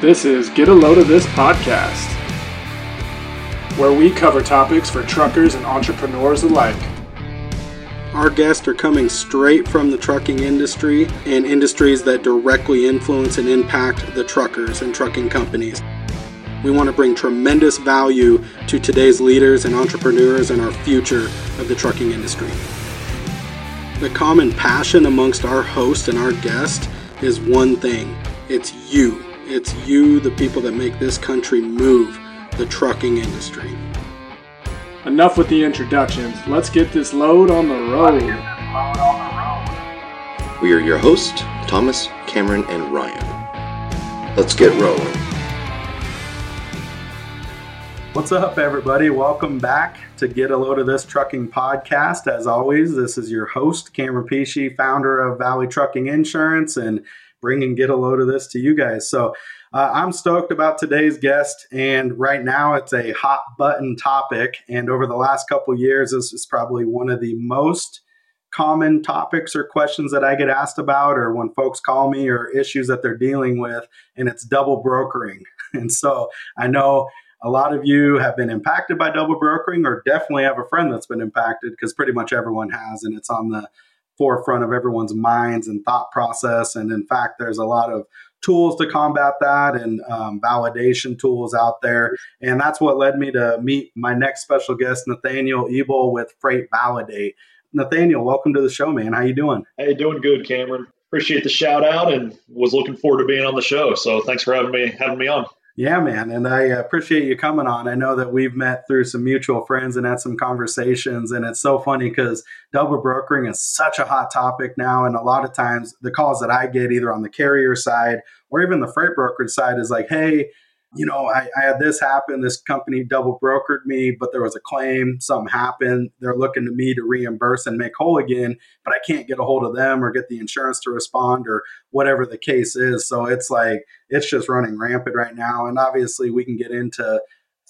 This is Get a Load of This podcast, where we cover topics for truckers and entrepreneurs alike. Our guests are coming straight from the trucking industry and industries that directly influence and impact the truckers and trucking companies. We want to bring tremendous value to today's leaders and entrepreneurs and our future of the trucking industry. The common passion amongst our host and our guest is one thing it's you. It's you, the people that make this country move, the trucking industry. Enough with the introductions. Let's get this load on the road. We are your hosts, Thomas, Cameron, and Ryan. Let's get rolling. What's up, everybody? Welcome back to Get a Load of This Trucking podcast. As always, this is your host, Cameron Pechia, founder of Valley Trucking Insurance, and bringing Get a Load of This to you guys. So, uh, I'm stoked about today's guest, and right now it's a hot button topic. And over the last couple years, this is probably one of the most common topics or questions that I get asked about, or when folks call me, or issues that they're dealing with, and it's double brokering. And so I know a lot of you have been impacted by double brokering, or definitely have a friend that's been impacted because pretty much everyone has, and it's on the forefront of everyone's minds and thought process. And in fact, there's a lot of tools to combat that and um, validation tools out there. And that's what led me to meet my next special guest, Nathaniel Ebel with Freight Validate. Nathaniel, welcome to the show, man. How you doing? Hey, doing good, Cameron. Appreciate the shout out and was looking forward to being on the show. So thanks for having me having me on. Yeah, man. And I appreciate you coming on. I know that we've met through some mutual friends and had some conversations. And it's so funny because double brokering is such a hot topic now. And a lot of times the calls that I get either on the carrier side or even the freight brokerage side is like, hey, you know, I, I, had this happen. This company double brokered me, but there was a claim, something happened. They're looking to me to reimburse and make whole again, but I can't get a hold of them or get the insurance to respond or whatever the case is. So it's like, it's just running rampant right now. And obviously, we can get into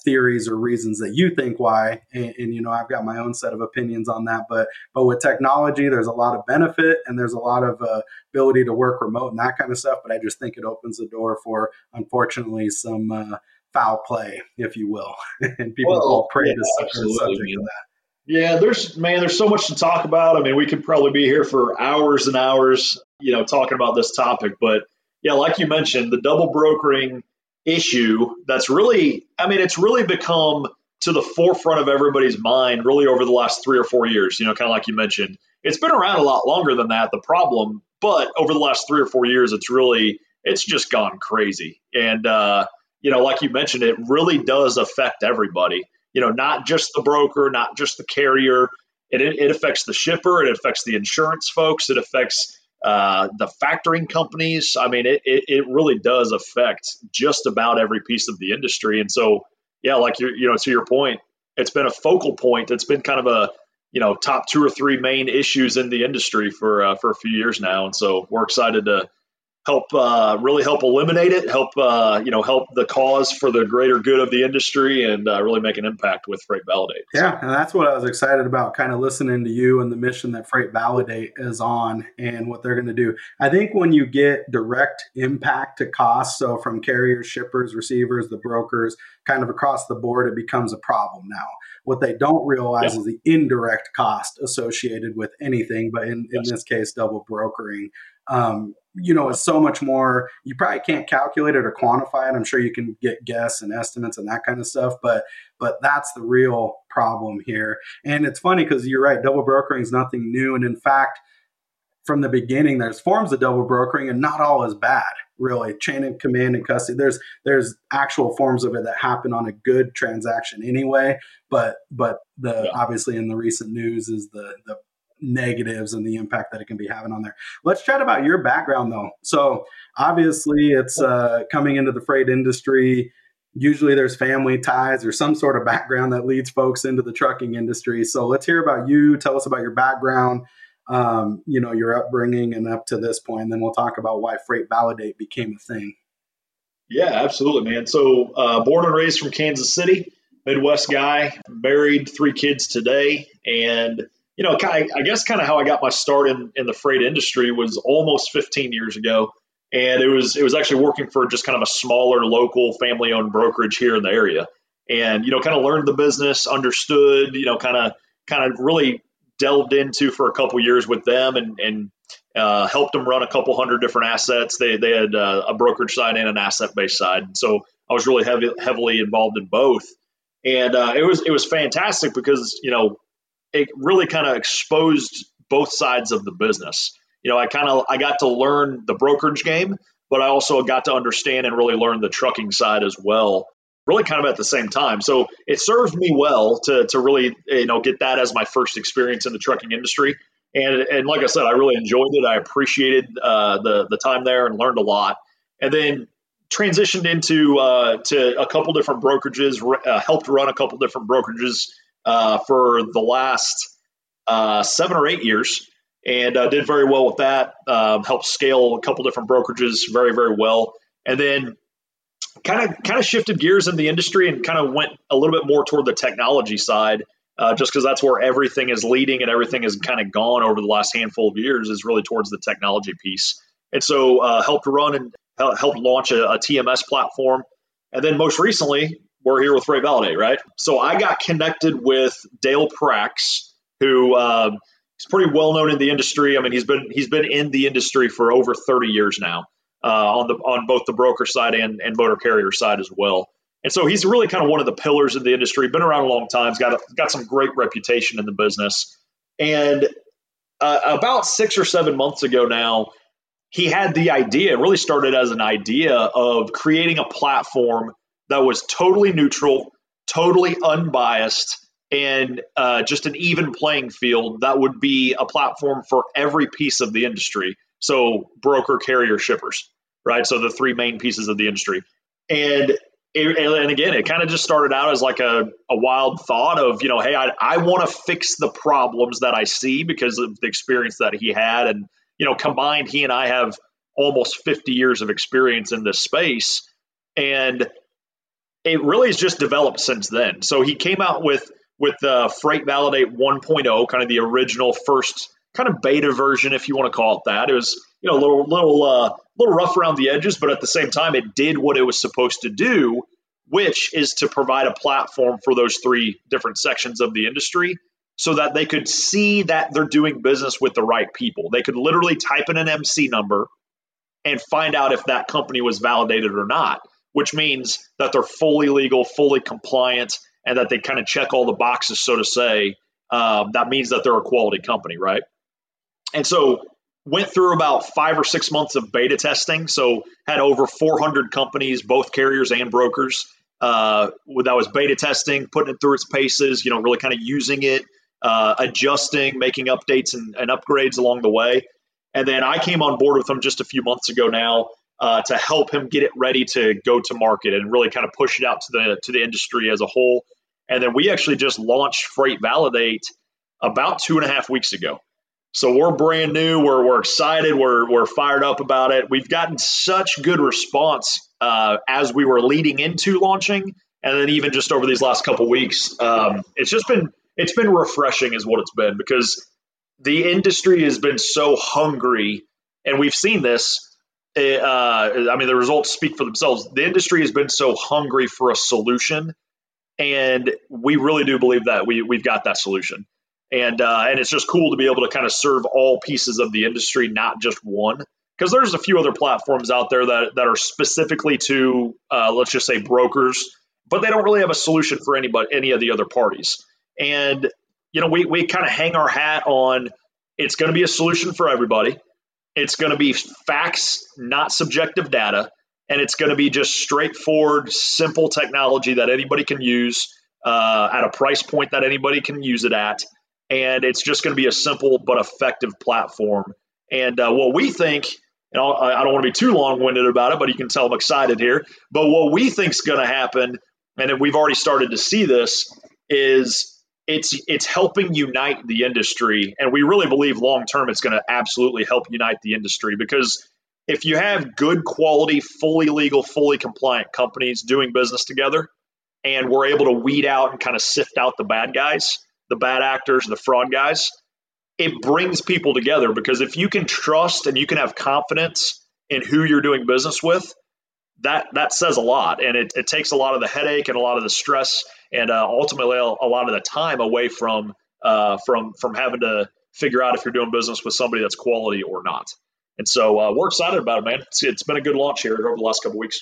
theories or reasons that you think why and, and, you know i've got my own set of opinions on that but but with technology there's a lot of benefit and there's a lot of uh, ability to work remote and that kind of stuff but i just think it opens the door for unfortunately some uh, foul play if you will and people well, fall prey yeah, to such a subject man. that yeah, there's man, there's so much to talk about. I mean, we could probably be here for hours and hours, you know, talking about this topic. But yeah, like you mentioned, the double brokering issue that's really, I mean, it's really become to the forefront of everybody's mind really over the last three or four years, you know, kind of like you mentioned. It's been around a lot longer than that, the problem, but over the last three or four years, it's really, it's just gone crazy. And, uh, you know, like you mentioned, it really does affect everybody, you know, not just the broker, not just the carrier. It, it affects the shipper, it affects the insurance folks, it affects uh, the factoring companies. I mean, it, it, it, really does affect just about every piece of the industry. And so, yeah, like you you know, to your point, it's been a focal point. It's been kind of a you know top two or three main issues in the industry for uh, for a few years now. And so we're excited to help uh, really help eliminate it, help uh, you know help the cause for the greater good of the industry, and uh, really make an impact with Freight Validate. Yeah, and that's what I was excited about, kind of listening to you and the mission that Freight Validate is on, and what they're going to do. I think when you get direct impact to costs, so from carriers, shippers, receivers, the brokers, kind of across the board, it becomes a problem now. What they don't realize yeah. is the indirect cost associated with anything, but in, yes. in this case, double brokering. Um, you know, it's so much more. You probably can't calculate it or quantify it. I'm sure you can get guess and estimates and that kind of stuff, but but that's the real problem here. And it's funny because you're right, double brokering is nothing new, and in fact, from the beginning, there's forms of double brokering, and not all is bad. Really, chain of command and custody. There's there's actual forms of it that happen on a good transaction anyway. But but the yeah. obviously in the recent news is the the negatives and the impact that it can be having on there. Let's chat about your background though. So obviously it's uh, coming into the freight industry. Usually there's family ties or some sort of background that leads folks into the trucking industry. So let's hear about you. Tell us about your background, um, you know, your upbringing and up to this point. And then we'll talk about why Freight Validate became a thing. Yeah, absolutely, man. So uh, born and raised from Kansas City, Midwest guy, married, three kids today, and you know, I guess kind of how I got my start in, in the freight industry was almost 15 years ago. and it was it was actually working for just kind of a smaller local family owned brokerage here in the area. And you know kind of learned the business understood you know kind of kind of really delved into for a couple years with them and and uh, helped them run a couple hundred different assets. They they had uh, a brokerage side and an asset based side so i was really heavy, heavily involved in both. And uh, it was it was fantastic because you know it really kind of exposed both sides of the business you know, I kind of I got to learn the brokerage game, but I also got to understand and really learn the trucking side as well. Really, kind of at the same time. So it served me well to to really you know get that as my first experience in the trucking industry. And and like I said, I really enjoyed it. I appreciated uh, the the time there and learned a lot. And then transitioned into uh, to a couple different brokerages, uh, helped run a couple different brokerages uh, for the last uh, seven or eight years and uh, did very well with that. Um, helped scale a couple different brokerages very very well, and then kind of kind of shifted gears in the industry and kind of went a little bit more toward the technology side. Uh, just because that's where everything is leading and everything has kind of gone over the last handful of years is really towards the technology piece. And so uh, helped run and helped launch a, a TMS platform. And then most recently, we're here with Freight Validate, right? So I got connected with Dale Prax, who uh, he's pretty well known in the industry. I mean, he's been he's been in the industry for over 30 years now uh, on the on both the broker side and, and motor carrier side as well. And so he's really kind of one of the pillars of the industry. Been around a long time. He's got a, got some great reputation in the business. And uh, about six or seven months ago now, he had the idea. Really started as an idea of creating a platform that was totally neutral, totally unbiased, and uh, just an even playing field that would be a platform for every piece of the industry. So, broker, carrier, shippers, right? So, the three main pieces of the industry. And and again, it kind of just started out as like a, a wild thought of, you know, hey, I, I want to fix the problems that I see because of the experience that he had. And, you know, combined, he and I have almost 50 years of experience in this space. And it really has just developed since then. So he came out with with the Freight Validate 1.0, kind of the original first kind of beta version, if you want to call it that. It was you know a little little uh, little rough around the edges, but at the same time, it did what it was supposed to do, which is to provide a platform for those three different sections of the industry. So that they could see that they're doing business with the right people. They could literally type in an MC number and find out if that company was validated or not, which means that they're fully legal, fully compliant, and that they kind of check all the boxes, so to say, uh, that means that they're a quality company, right? And so went through about five or six months of beta testing. So had over 400 companies, both carriers and brokers. Uh, that was beta testing, putting it through its paces. You know, really kind of using it, uh, adjusting, making updates and, and, upgrades along the way. And then I came on board with them just a few months ago now uh, to help him get it ready to go to market and really kind of push it out to the to the industry as a whole. And then we actually just launched Freight Validate about two and a half weeks ago. So we're brand new. We're, we're excited. We're, we're fired up about it. We've gotten such good response uh, as we were leading into launching, and then even just over these last couple weeks. Um, it's just been it's been refreshing, is what it's been, because the industry has been so hungry, and we've seen this. Uh, I mean, the results speak for themselves. The industry has been so hungry for a solution and we really do believe that we we've got that solution. And uh, and it's just cool to be able to kind of serve all pieces of the industry, not just one. Because there's a few other platforms out there that that are specifically to uh, let's just say brokers, but they don't really have a solution for anybody any of the other parties. And you know, we we kind of hang our hat on it's going to be a solution for everybody. It's going to be facts, not subjective data and it's going to be just straightforward, simple technology that anybody can use uh, at a price point that anybody can use it at. And it's just going to be a simple but effective platform. And uh, what we think, and I'll, I don't want to be too long winded about it, but you can tell I'm excited here. But what we think is going to happen, and we've already started to see this, is it's it's helping unite the industry, and we really believe long term it's going to absolutely help unite the industry because if you have good quality, fully legal, fully compliant companies doing business together, and we're able to weed out and kind of sift out the bad guys, the bad actors, the fraud guys, it brings people together because if you can trust and you can have confidence in who you're doing business with, that that says a lot, and it, it takes a lot of the headache and a lot of the stress, and uh, ultimately a, lot of the time away from uh, from from having to figure out if you're doing business with somebody that's quality or not. And so uh, we're excited about it, man. It's, it's been a good launch here over the last couple weeks.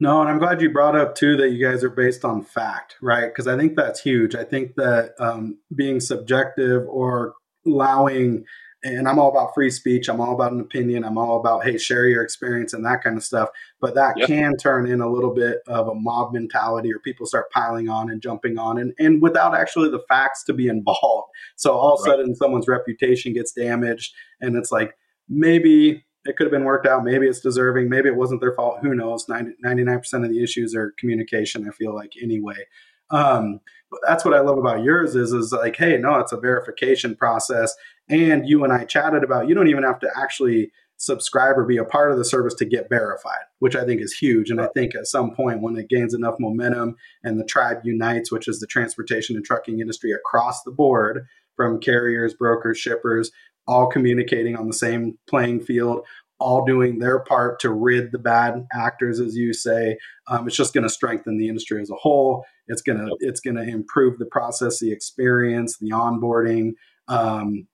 No, and I'm glad you brought up too that you guys are based on fact, right? Because I think that's huge. I think that um, being subjective or allowing, and I'm all about free speech. I'm all about an opinion. I'm all about hey, share your experience and that kind of stuff. But that yep. can turn in a little bit of a mob mentality, or people start piling on and jumping on, and and without actually the facts to be involved. So all of a right. sudden, someone's reputation gets damaged, and it's like maybe it could have been worked out. Maybe it's deserving. Maybe it wasn't their fault. Who knows? 90, 99% of the issues are communication, I feel like, anyway. Um, but that's what I love about yours is, is like, hey, no, it's a verification process. And you and I chatted about you don't even have to actually subscribe or be a part of the service to get verified, which I think is huge. And I think at some point when it gains enough momentum and the tribe unites, which is the transportation and trucking industry across the board, from carriers, brokers, shippers, all communicating on the same playing field, all doing their part to rid the bad actors, as you say. Um, it's just going to strengthen the industry as a whole. It's going to it's going to improve the process, the experience, the onboarding. Um,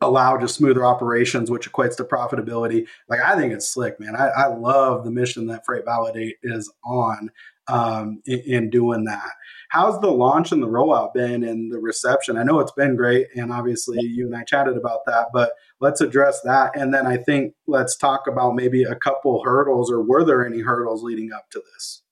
allow just smoother operations, which equates to profitability. Like I think it's slick, man. I, I love the mission that Freight Validate is on um, in, in, doing that. How's the launch and the rollout been and the reception? I know it's been great, and obviously you and I chatted about that, but let's address that. And then I think let's talk about maybe a couple hurdles, or were there any hurdles leading up to this?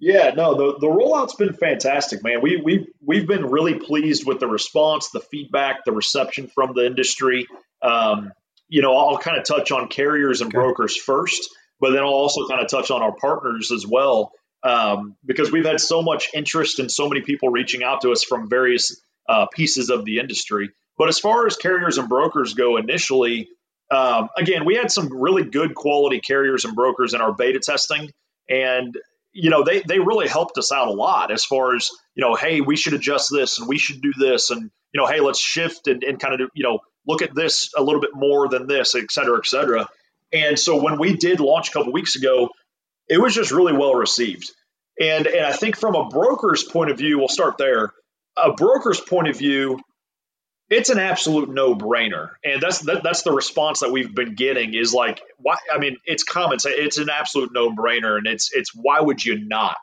Yeah, no, the, the rollout's been fantastic, man. We we we've been really pleased with the response, the feedback, the reception from the industry. Um, you know, I'll kind of touch on carriers and okay. brokers first, but then I'll also kind of touch on our partners as well um, because we've had so much interest and so many people reaching out to us from various uh, pieces of the industry. But as far as carriers and brokers go, initially, um, again, we had some really good quality carriers and brokers in our beta testing, and you know they they really helped us out a lot as far as you know, hey, we should adjust this and we should do this, and you know, hey, let's shift and, and kind of you know look at this a little bit more than this, et cetera, et cetera. And so when we did launch a couple weeks ago, it was just really well received. And and I think from a broker's point of view, we'll start there. A broker's point of view, it's an absolute no-brainer, and that's that, that's the response that we've been getting. Is like, why? I mean, it's common. It's an absolute no-brainer, and it's it's why would you not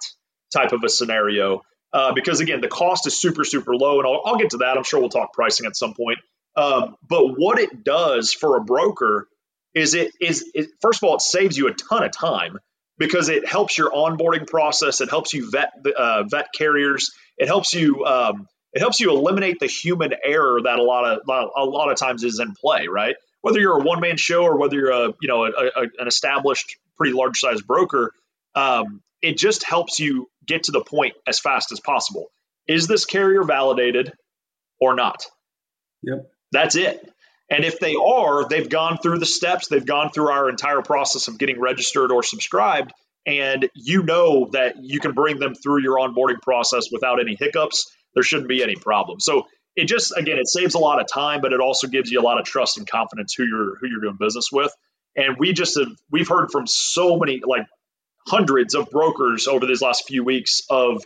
type of a scenario? Uh, because again, the cost is super super low, and I'll, I'll, get to that. I'm sure we'll talk pricing at some point. Um, but what it does for a broker is it is it, first of all, it saves you a ton of time because it helps your onboarding process. It helps you vet uh, vet carriers. It helps you um, it helps you eliminate the human error that a lot of a lot of times is in play. Right? Whether you're a one man show or whether you're a you know a, a, an established pretty large size broker, um, it just helps you get to the point as fast as possible. Is this carrier validated or not? Yep. That's it. And if they are, they've gone through the steps, they've gone through our entire process of getting registered or subscribed, and you know that you can bring them through your onboarding process without any hiccups. There shouldn't be any problem. So it just again, it saves a lot of time, but it also gives you a lot of trust and confidence who you're who you're doing business with. And we just have we've heard from so many like hundreds of brokers over these last few weeks of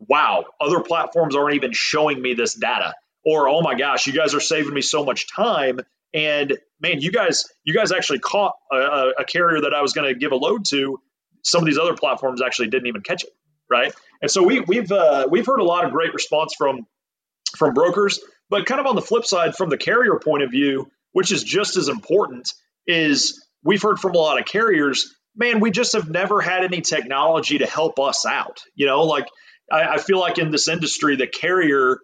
wow, other platforms aren't even showing me this data or oh my gosh, you guys are saving me so much time. And man, you guys, you guys actually caught a, a carrier that I was going to give a load to. Some of these other platforms actually didn't even catch it, right? And so we, we've uh, we've heard a lot of great response from from brokers, but kind of on the flip side, from the carrier point of view, which is just as important, is we've heard from a lot of carriers. Man, we just have never had any technology to help us out. You know, like I, I feel like in this industry, the carrier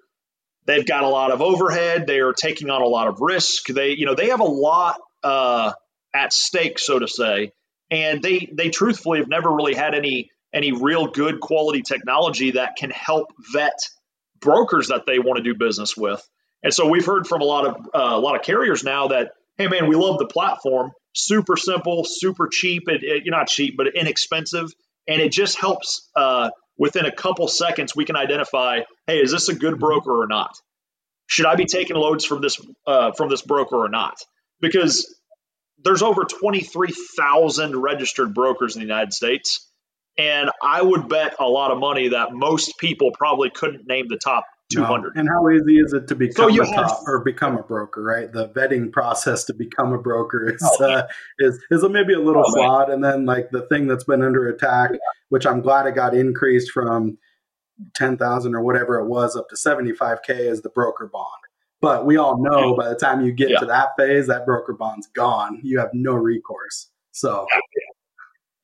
They've got a lot of overhead. They are taking on a lot of risk. They, you know, they have a lot uh, at stake, so to say, and they they truthfully have never really had any any real good quality technology that can help vet brokers that they want to do business with. And so we've heard from a lot of uh, a lot of carriers now that hey man, we love the platform, super simple, super cheap, it, it, not cheap, but inexpensive, and it just helps uh, within a couple seconds, we can identify, hey, is this a good broker or not? Should I be taking loads from this uh, from this broker or not? Because there's over 23,000 registered brokers in the United States. And I would bet a lot of money that most people probably couldn't name the top 200. No. And how easy is it to become So you a have- top or become a broker, right? The vetting process to become a broker is Oh, uh, is is maybe a little Oh, man. flawed. And then like the thing that's been under attack, which I'm glad it got increased from ten thousand or whatever it was up to seventy five k, is the broker bond. But we all know by the time you get Yeah. to that phase, that broker bond's gone. You have no recourse. So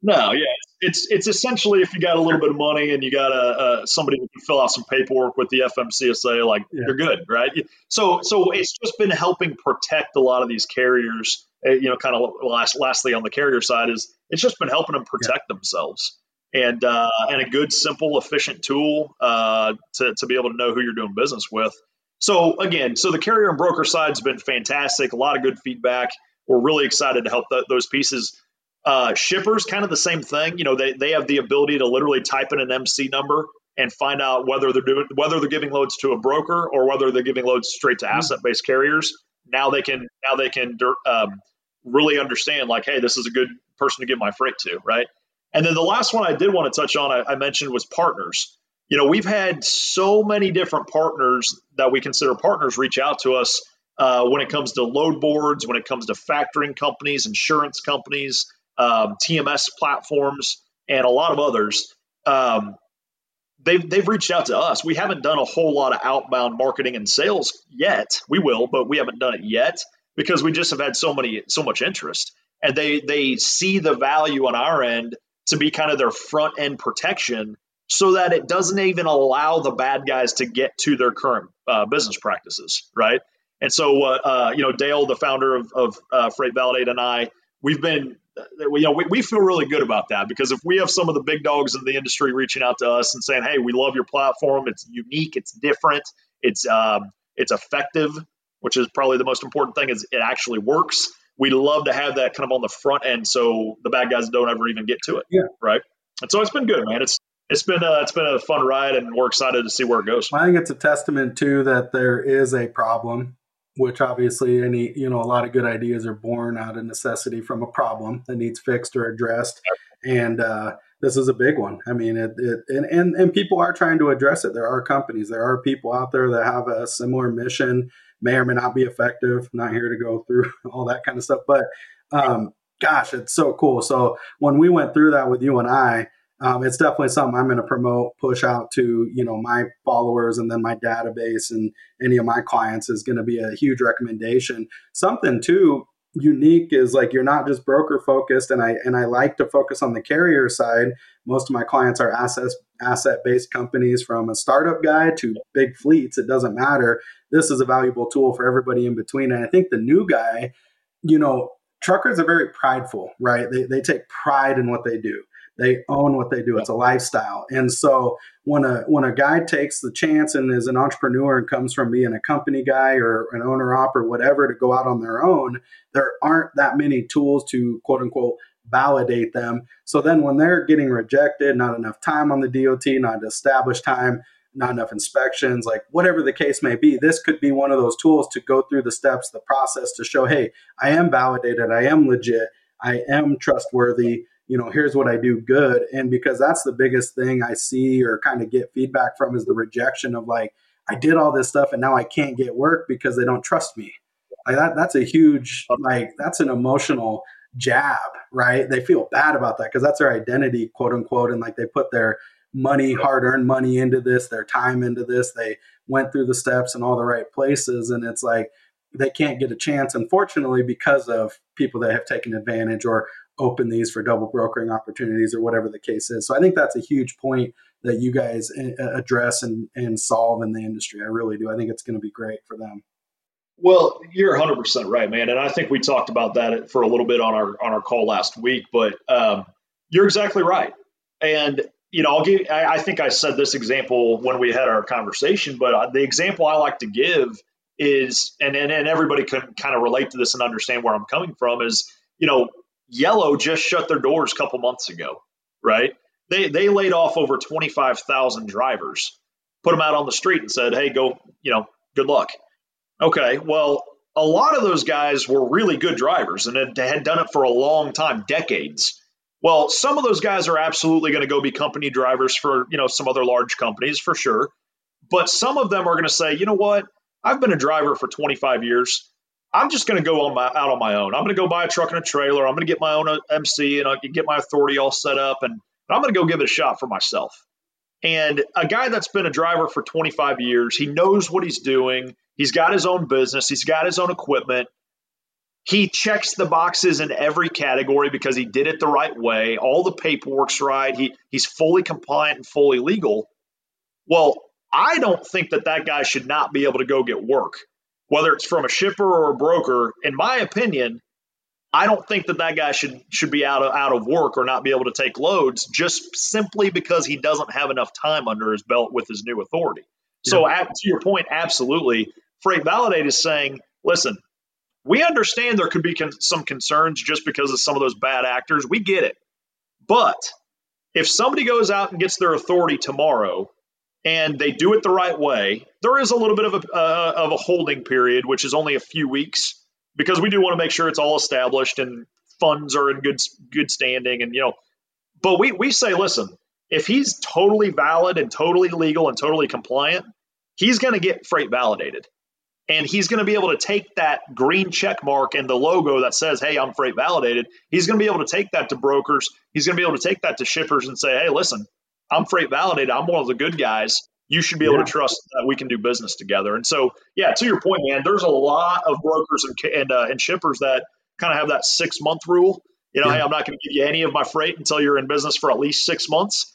No, yeah, it's it's essentially if you got a little bit of money and you got a, uh somebody who can fill out some paperwork with the FMCSA, like Yeah. you're good, right? So so it's just been helping protect a lot of these carriers. uh, You know, kind of last lastly on the carrier side is it's just been helping them protect themselves and uh, and a good, simple, efficient tool uh, to to be able to know who you're doing business with. So again, so the carrier and broker side's been fantastic. A lot of good feedback. We're really excited to help th- those pieces. Uh, shippers, kind of the same thing. You know, they, they have the ability to literally type in an MC number and find out whether they're doing whether they're giving loads to a broker or whether they're giving loads straight to asset based carriers. Now they can now they can um, really understand like, hey, this is a good person to give my freight to, right? And then the last one I did want to touch on, I, I mentioned was partners. You know, we've had so many different partners that we consider partners reach out to us uh, when it comes to load boards, when it comes to factoring companies, insurance companies, um, TMS platforms, and a lot of others. Um, they've they've reached out to us. We haven't done a whole lot of outbound marketing and sales yet. We will, but we haven't done it yet because we just have had so many so much interest, and they they see the value on our end to be kind of their front end protection, so that it doesn't even allow the bad guys to get to their current uh, business practices, right? And so, uh, uh, you know, Dale, the founder of, of uh, Freight Validate, and I, we've been, you know, we, we feel really good about that because if we have some of the big dogs in the industry reaching out to us and saying, "Hey, we love your platform. It's unique. It's different. It's um, it's effective," which is probably the most important thing is it actually works. We love to have that kind of on the front end, so the bad guys don't ever even get to it. Yeah. Right. And so it's been good, man. It's it's been a, it's been a fun ride, and we're excited to see where it goes. I think it's a testament too that there is a problem, which obviously any you know a lot of good ideas are born out of necessity from a problem that needs fixed or addressed, and uh, this is a big one. I mean, it, it and, and and people are trying to address it. There are companies, there are people out there that have a similar mission, may or may not be effective. not here to go through all that kind of stuff, but um, gosh, it's so cool. So when we went through that with you and I um, it's definitely something I'm going to promote, push out to you know my followers and then my database and any of my clients is going to be a huge recommendation. Something too unique is like you're not just broker focused, and I and I like to focus on the carrier side. Most of my clients are asset asset based companies, from a startup guy to big fleets. It doesn't matter. This is a valuable tool for everybody in between, and I think the new guy, you know, truckers are very prideful, right? They they take pride in what they do they own what they do. It's a lifestyle. And so when a when a guy takes the chance and is an entrepreneur and comes from being a company guy or an owner op or whatever to go out on their own there aren't that many tools to quote unquote validate them. So then when they're getting rejected not enough time on the dot not established time not enough inspections like whatever the case may be this could be one of those tools to go through the steps the process to show hey i am validated. I am legit. I am trustworthy you know, here's what I do good. And because that's the biggest thing I see or kind of get feedback from is the rejection of like, I did all this stuff and now I can't get work because they don't trust me. Like that, that's a huge, like, that's an emotional jab, right? They feel bad about that because that's their identity, quote unquote. And like they put their money, hard earned money into this, their time into this. They went through the steps in all the right places. And it's like, they can't get a chance, unfortunately, because of people that have taken advantage or open these for double brokering opportunities or whatever the case is. So I think that's a huge point that you guys uh, address and, and solve in the industry. I really do. I think it's going to be great for them. Well, you're 100% right, man. And I think we talked about that for a little bit on our on our call last week, but um, you're exactly right. And you know, I'll give. I, I think I said this example when we had our conversation, but the example I like to give is, and and, and everybody can kind of relate to this and understand where I'm coming from. Is you know, Yellow just shut their doors a couple months ago, right? They they laid off over 25,000 drivers, put them out on the street and said, "Hey, go, you know, good luck." Okay, well, a lot of those guys were really good drivers and had, had done it for a long time, decades. Well, some of those guys are absolutely going to go be company drivers for, you know, some other large companies for sure. But some of them are going to say, you know what? I've been a driver for 25 years. I'm just going to go on my out on my own. I'm going to go buy a truck and a trailer. I'm going to get my own uh, MC and I can get my authority all set up and I'm going to go give it a shot for myself. And a guy that's been a driver for 25 years, he knows what he's doing. He's got his own business, he's got his own equipment. He checks the boxes in every category because he did it the right way. All the paperwork's right. He he's fully compliant and fully legal. Well, I don't think that that guy should not be able to go get work, whether it's from a shipper or a broker. In my opinion, I don't think that that guy should should be out of out of work or not be able to take loads just simply because he doesn't have enough time under his belt with his new authority. Yeah. So, at, to your point, absolutely, Freight Validate is saying, listen, we understand there could be con- some concerns just because of some of those bad actors. We get it. But if somebody goes out and gets their authority tomorrow and they do it the right way, there is a little bit of a, uh, of a holding period, which is only a few weeks, because we do want to make sure it's all established and funds are in good good standing, and you know. But we we say, listen, if he's totally valid and totally legal and totally compliant, he's going to get freight validated. And he's going to be able to take that green check mark and the logo that says hey i'm freight validated he's going to be able to take that to brokers. He's going to be able to take that to shippers and say hey listen i'm freight validated i'm one of the good guys. You should be able yeah. to trust that we can do business together. And so yeah to your point man there's a lot of brokers and and, uh, and shippers that kind of have that six month rule. You know yeah. hey i'm not going to give you any of my freight until you're in business for at least six months.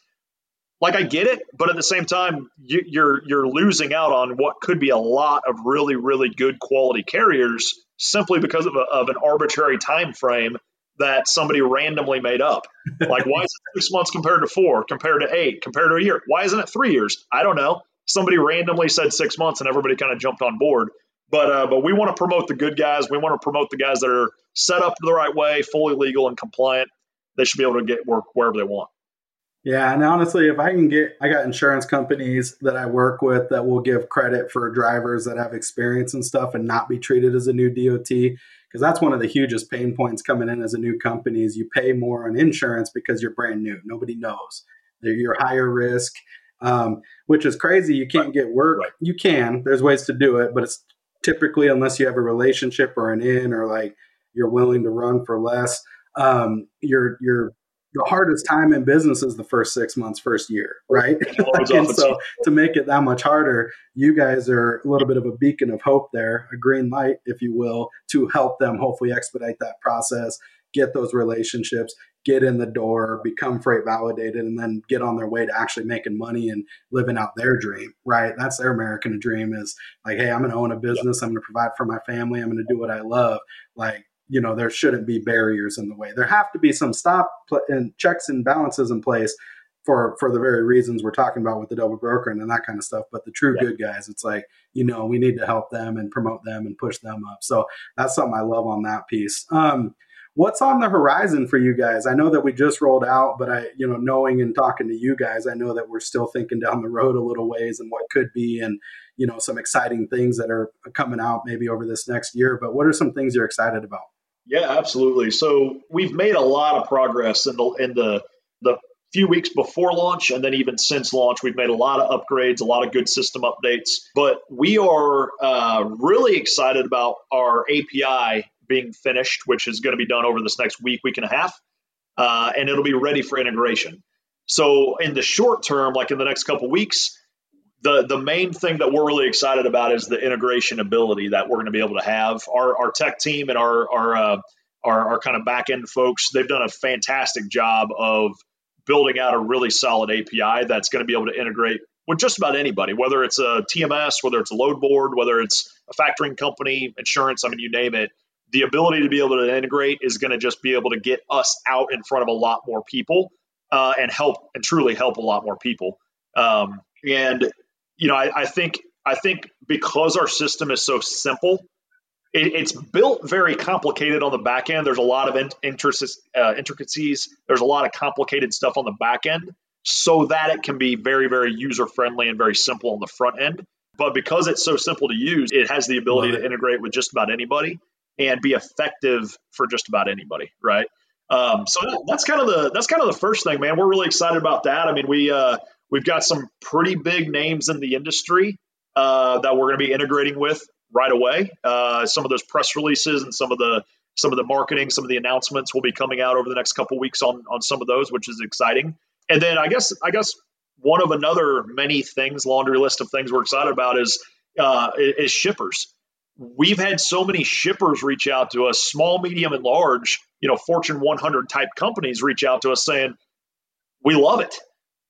Like I get it, but at the same time, you, you're you're losing out on what could be a lot of really really good quality carriers simply because of, a, of an arbitrary time frame that somebody randomly made up. Like why is it six months compared to four, compared to eight, compared to a year? Why isn't it three years? I don't know. Somebody randomly said six months, and everybody kind of jumped on board. But uh, but we want to promote the good guys. We want to promote the guys that are set up the right way, fully legal and compliant. They should be able to get work wherever they want. Yeah, and honestly, if I can get, I got insurance companies that I work with that will give credit for drivers that have experience and stuff and not be treated as a new DOT. Because that's one of the hugest pain points coming in as a new company is you pay more on insurance because you're brand new. Nobody knows. You're higher risk, um, which is crazy. You can't get work. Right. You can. There's ways to do it, but it's typically unless you have a relationship or an in or like you're willing to run for less. Um, you're you're the hardest time in business is the first six months, first year, right? and so to make it that much harder, you guys are a little bit of a beacon of hope there, a green light, if you will, to help them hopefully expedite that process, get those relationships, get in the door, become freight validated, and then get on their way to actually making money and living out their dream, right? That's their American dream is like, hey, I'm going to own a business. I'm going to provide for my family. I'm going to do what I love. Like, you know there shouldn't be barriers in the way. There have to be some stop and checks and balances in place for for the very reasons we're talking about with the double broker and that kind of stuff. But the true yeah. good guys it's like you know we need to help them and promote them and push them up. So that's something i love on that piece. Um, what's on the horizon for you guys? I know that we just rolled out but i you know knowing and talking to you guys i know that we're still thinking down the road a little ways and what could be and you know some exciting things that are coming out maybe over this next year. But what are some things you're excited about yeah, absolutely. So we've made a lot of progress in the in the the few weeks before launch and then even since launch we've made a lot of upgrades a lot of good system updates but we are uh, really excited about our api being finished which is going to be done over this next week week and a half uh, and it'll be ready for integration so in the short term like in the next couple weeks the the main thing that we're really excited about is the integration ability that we're going to be able to have. Our our tech team and our our uh, our, our kind of back end folks, they've done a fantastic job of building out a really solid API that's going to be able to integrate with just about anybody, whether it's a TMS, whether it's a load board, whether it's a factoring company, insurance, I mean, you name it. The ability to be able to integrate is going to just be able to get us out in front of a lot more people uh, and help and truly help a lot more people. Um, and you know, I, I think I think because our system is so simple, it, it's built very complicated on the back end. There's a lot of in, uh, intricacies. There's a lot of complicated stuff on the back end, so that it can be very very user friendly and very simple on the front end. but because it's so simple to use, it has the ability to integrate with just about anybody and be effective for just about anybody, right? Um, so that's kind of the that's kind of the first thing, man. We're really excited about that. I mean, we uh, we've got some pretty big names in the industry uh, that we're going to be integrating with right away. Uh, some of those press releases and some of the some of the marketing, some of the announcements will be coming out over the next couple weeks on on some of those, which is exciting. And then I guess I guess one of another many things laundry list of things we're excited about is uh, is shippers we've had so many shippers reach out to us, small, medium, and large, you know, Fortune 100 type companies reach out to us saying, we love it.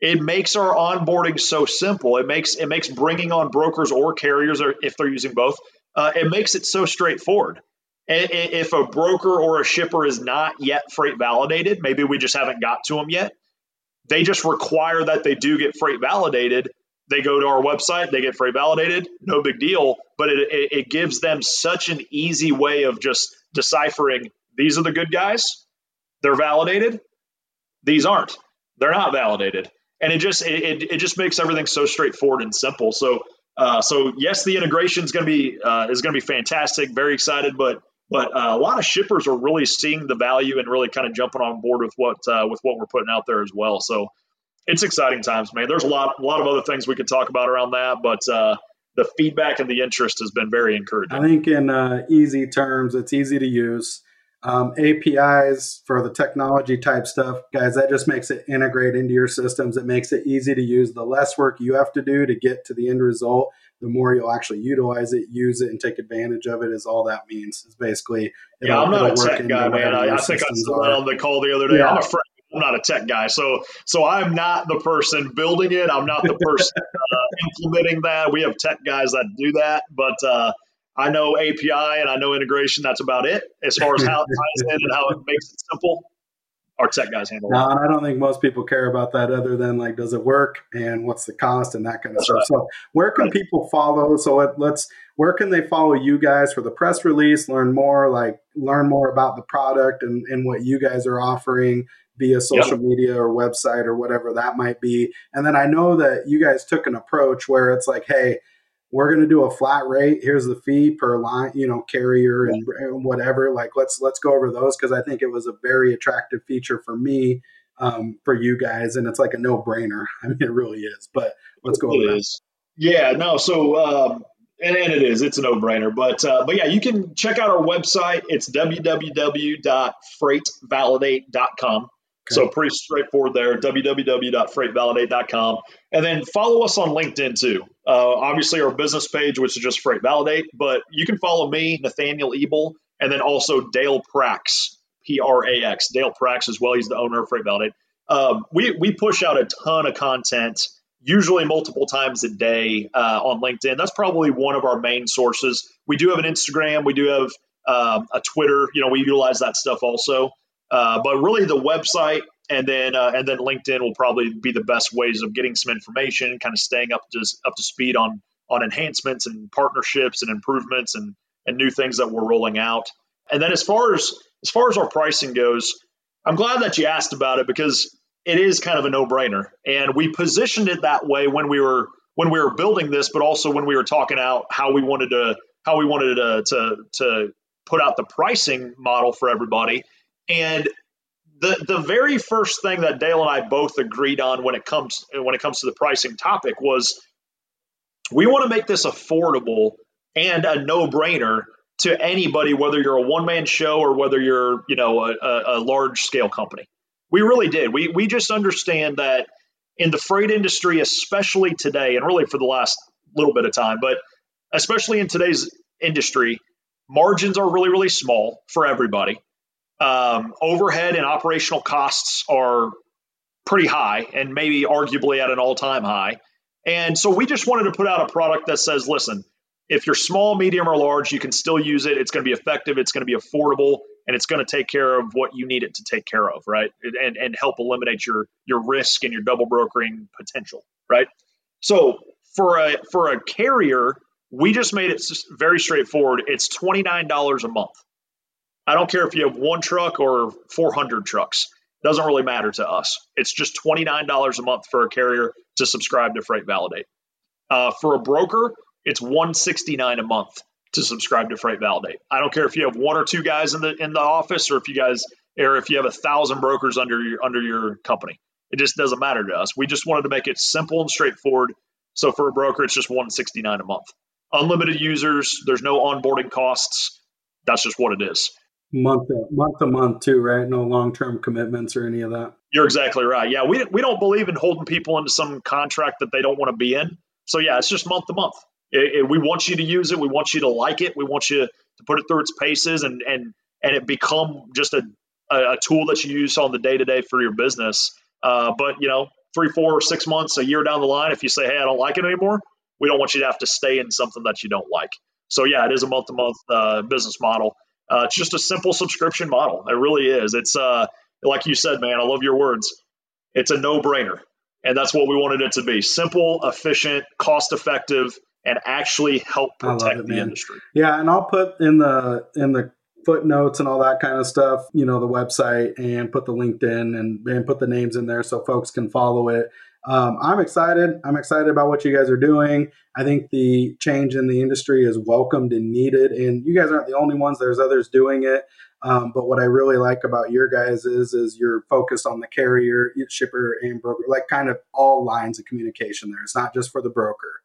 It makes our onboarding so simple. It makes it makes bringing on brokers or carriers, or if they're using both, uh, it makes it so straightforward. If a broker or a shipper is not yet freight validated, maybe we just haven't got to them yet. They just require that they do get freight validated, they go to our website, they get freight validated, no big deal. But it, it, it gives them such an easy way of just deciphering these are the good guys, they're validated, these aren't, they're not validated, and it just it, it just makes everything so straightforward and simple. So uh, so yes, the integration is going to be uh, is going to be fantastic. Very excited, but but uh, a lot of shippers are really seeing the value and really kind of jumping on board with what uh, with what we're putting out there as well. So it's exciting times, man. There's a lot, a lot of other things we could talk about around that, but uh, the feedback and the interest has been very encouraging. I think in uh, easy terms, it's easy to use. Um, APIs for the technology type stuff, guys, that just makes it integrate into your systems. It makes it easy to use. The less work you have to do to get to the end result, the more you'll actually utilize it, use it, and take advantage of it. Is all that means. Is basically yeah. I'm not a tech guy, man. I, I think I said that on the call the other day. Yeah. I'm a friend I'm not a tech guy, so so I'm not the person building it. I'm not the person uh, implementing that. We have tech guys that do that, but uh, I know API and I know integration. That's about it. As far as how it ties in and how it makes it simple, our tech guys handle. No, I don't think most people care about that, other than like, does it work and what's the cost and that kind of That's stuff. Right. So, where can right. people follow? So let, let's where can they follow you guys for the press release? Learn more, like learn more about the product and, and what you guys are offering via social yep. media or website or whatever that might be. And then I know that you guys took an approach where it's like, hey, we're going to do a flat rate. Here's the fee per line, you know, carrier and, and whatever. Like, let's let's go over those because I think it was a very attractive feature for me, um, for you guys, and it's like a no brainer. I mean, it really is. But let's go it over is. that. Yeah, no. So um, and, and, it is it's a no-brainer but uh, but yeah you can check out our website it's www.freightvalidate.com so pretty straightforward there. www.freightvalidate.com, and then follow us on LinkedIn too. Uh, obviously, our business page, which is just Freight Validate, but you can follow me, Nathaniel Ebel, and then also Dale Prax, P R A X, Dale Prax as well. He's the owner of Freight Validate. Um, we we push out a ton of content, usually multiple times a day uh, on LinkedIn. That's probably one of our main sources. We do have an Instagram. We do have um, a Twitter. You know, we utilize that stuff also. Uh, but really, the website and then uh, and then LinkedIn will probably be the best ways of getting some information, kind of staying up to up to speed on on enhancements and partnerships and improvements and and new things that we're rolling out. And then as far as as far as our pricing goes, I'm glad that you asked about it because it is kind of a no brainer, and we positioned it that way when we were when we were building this, but also when we were talking out how we wanted to how we wanted to to, to put out the pricing model for everybody and the the very first thing that Dale and I both agreed on when it comes when it comes to the pricing topic was we want to make this affordable and a no-brainer to anybody whether you're a one-man show or whether you're you know a, a, large scale company. We really did. We we just understand that in the freight industry especially today and really for the last little bit of time but especially in today's industry margins are really really small for everybody um, overhead and operational costs are pretty high and maybe arguably at an all time high. And so we just wanted to put out a product that says, listen, if you're small, medium, or large, you can still use it. It's going to be effective, it's going to be affordable, and it's going to take care of what you need it to take care of, right? And, and help eliminate your your risk and your double brokering potential, right? So for a for a carrier, we just made it very straightforward. It's twenty nine dollars a month. I don't care if you have one truck or 400 trucks. Doesn't really matter to us. It's just $29 a month for a carrier to subscribe to Freight Validate. Uh, for a broker, It's 169 a month to subscribe to Freight Validate. I don't care if you have one or two guys in the in the office or if you guys or if you have a thousand brokers under your under your company. It just doesn't matter to us. We just wanted to make it simple and straightforward. So for a broker, it's just 169 a month. Unlimited users, there's no onboarding costs. That's just what it is. Month to month to month too, right? No long term commitments or any of that. You're exactly right. Yeah, we we don't believe in holding people into some contract that they don't want to be in. So yeah, it's just month to month. It, it, we want you to use it. We want you to like it. We want you to put it through its paces and and and it become just a a, tool that you use on the day to day for your business. Uh, but you know, three, four, six months, a year down the line, if you say, "Hey, I don't like it anymore," we don't want you to have to stay in something that you don't like. So yeah, it is a month to month business model. Uh, it's just a simple subscription model. It really is. It's uh, like you said, man. I love your words. It's a no brainer, and that's what we wanted it to be: simple, efficient, cost effective, and actually help protect it, the industry. Yeah, and I'll put in the in the footnotes and all that kind of stuff, you know, the website and put the LinkedIn and, and put the names in there so folks can follow it. Um, I'm excited. I'm excited about what you guys are doing. I think the change in the industry is welcomed and needed. And you guys aren't the only ones. There's others doing it. Um, but what I really like about your guys is is your focus on the carrier, shipper, and broker, like kind of all lines of communication. There, it's not just for the broker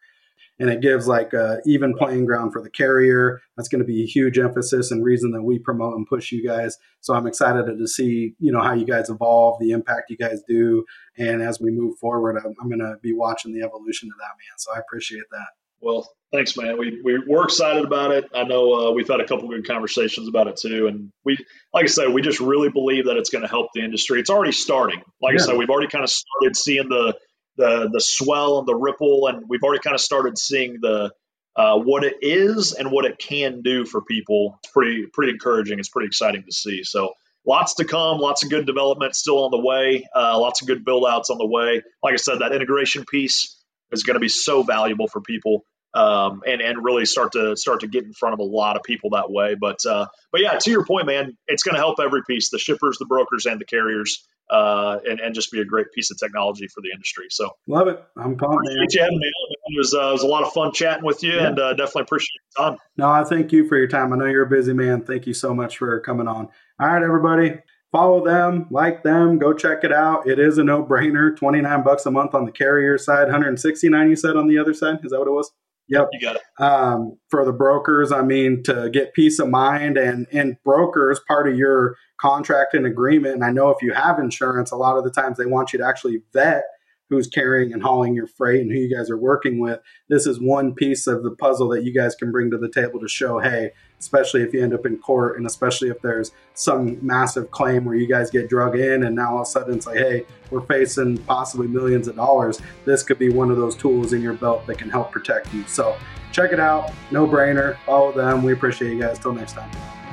and it gives like a even playing ground for the carrier. That's going to be a huge emphasis and reason that we promote and push you guys. So I'm excited to see you know how you guys evolve, the impact you guys do, and as we move forward, I'm, I'm going to be watching the evolution of that man. So I appreciate that. Well, thanks, man. We, we we're excited about it. I know uh, we've had a couple good conversations about it too, and we, like I said, we just really believe that it's going to help the industry. It's already starting. Like yeah. I said, we've already kind of started seeing the the the swell and the ripple, and we've already kind of started seeing the uh, what it is and what it can do for people. It's pretty pretty encouraging. It's pretty exciting to see. So lots to come, lots of good development still on the way, uh, lots of good build outs on the way. Like I said, that integration piece is going to be so valuable for people. Um, and and really start to start to get in front of a lot of people that way. But uh, but yeah, to your point, man, it's going to help every piece: the shippers, the brokers, and the carriers uh, and, and just be a great piece of technology for the industry. So love it. I'm pumped. Appreciate you having me. It was, uh, it was a lot of fun chatting with you, yeah. and uh, definitely appreciate your time. No, I thank you for your time. I know you're a busy man. Thank you so much for coming on. All right, everybody. Follow them, like them, go check it out. It is a no-brainer. 29 bucks a month on the carrier side, 169 you said on the other side. Is that what it was? Yep. You got it. Um, for the brokers, I mean, to get peace of mind and and brokers, part of your contract and agreement. And I know if you have insurance, a lot of the times they want you to actually vet who's carrying and hauling your freight and who you guys are working with. This is one piece of the puzzle that you guys can bring to the table to show, hey, especially if you end up in court and especially if there's some massive claim where you guys get drug in and now all of a sudden it's like, hey, we're facing possibly millions of dollars. This could be one of those tools in your belt that can help protect you. So check it out. No brainer. Follow them. We appreciate you guys. Till next time.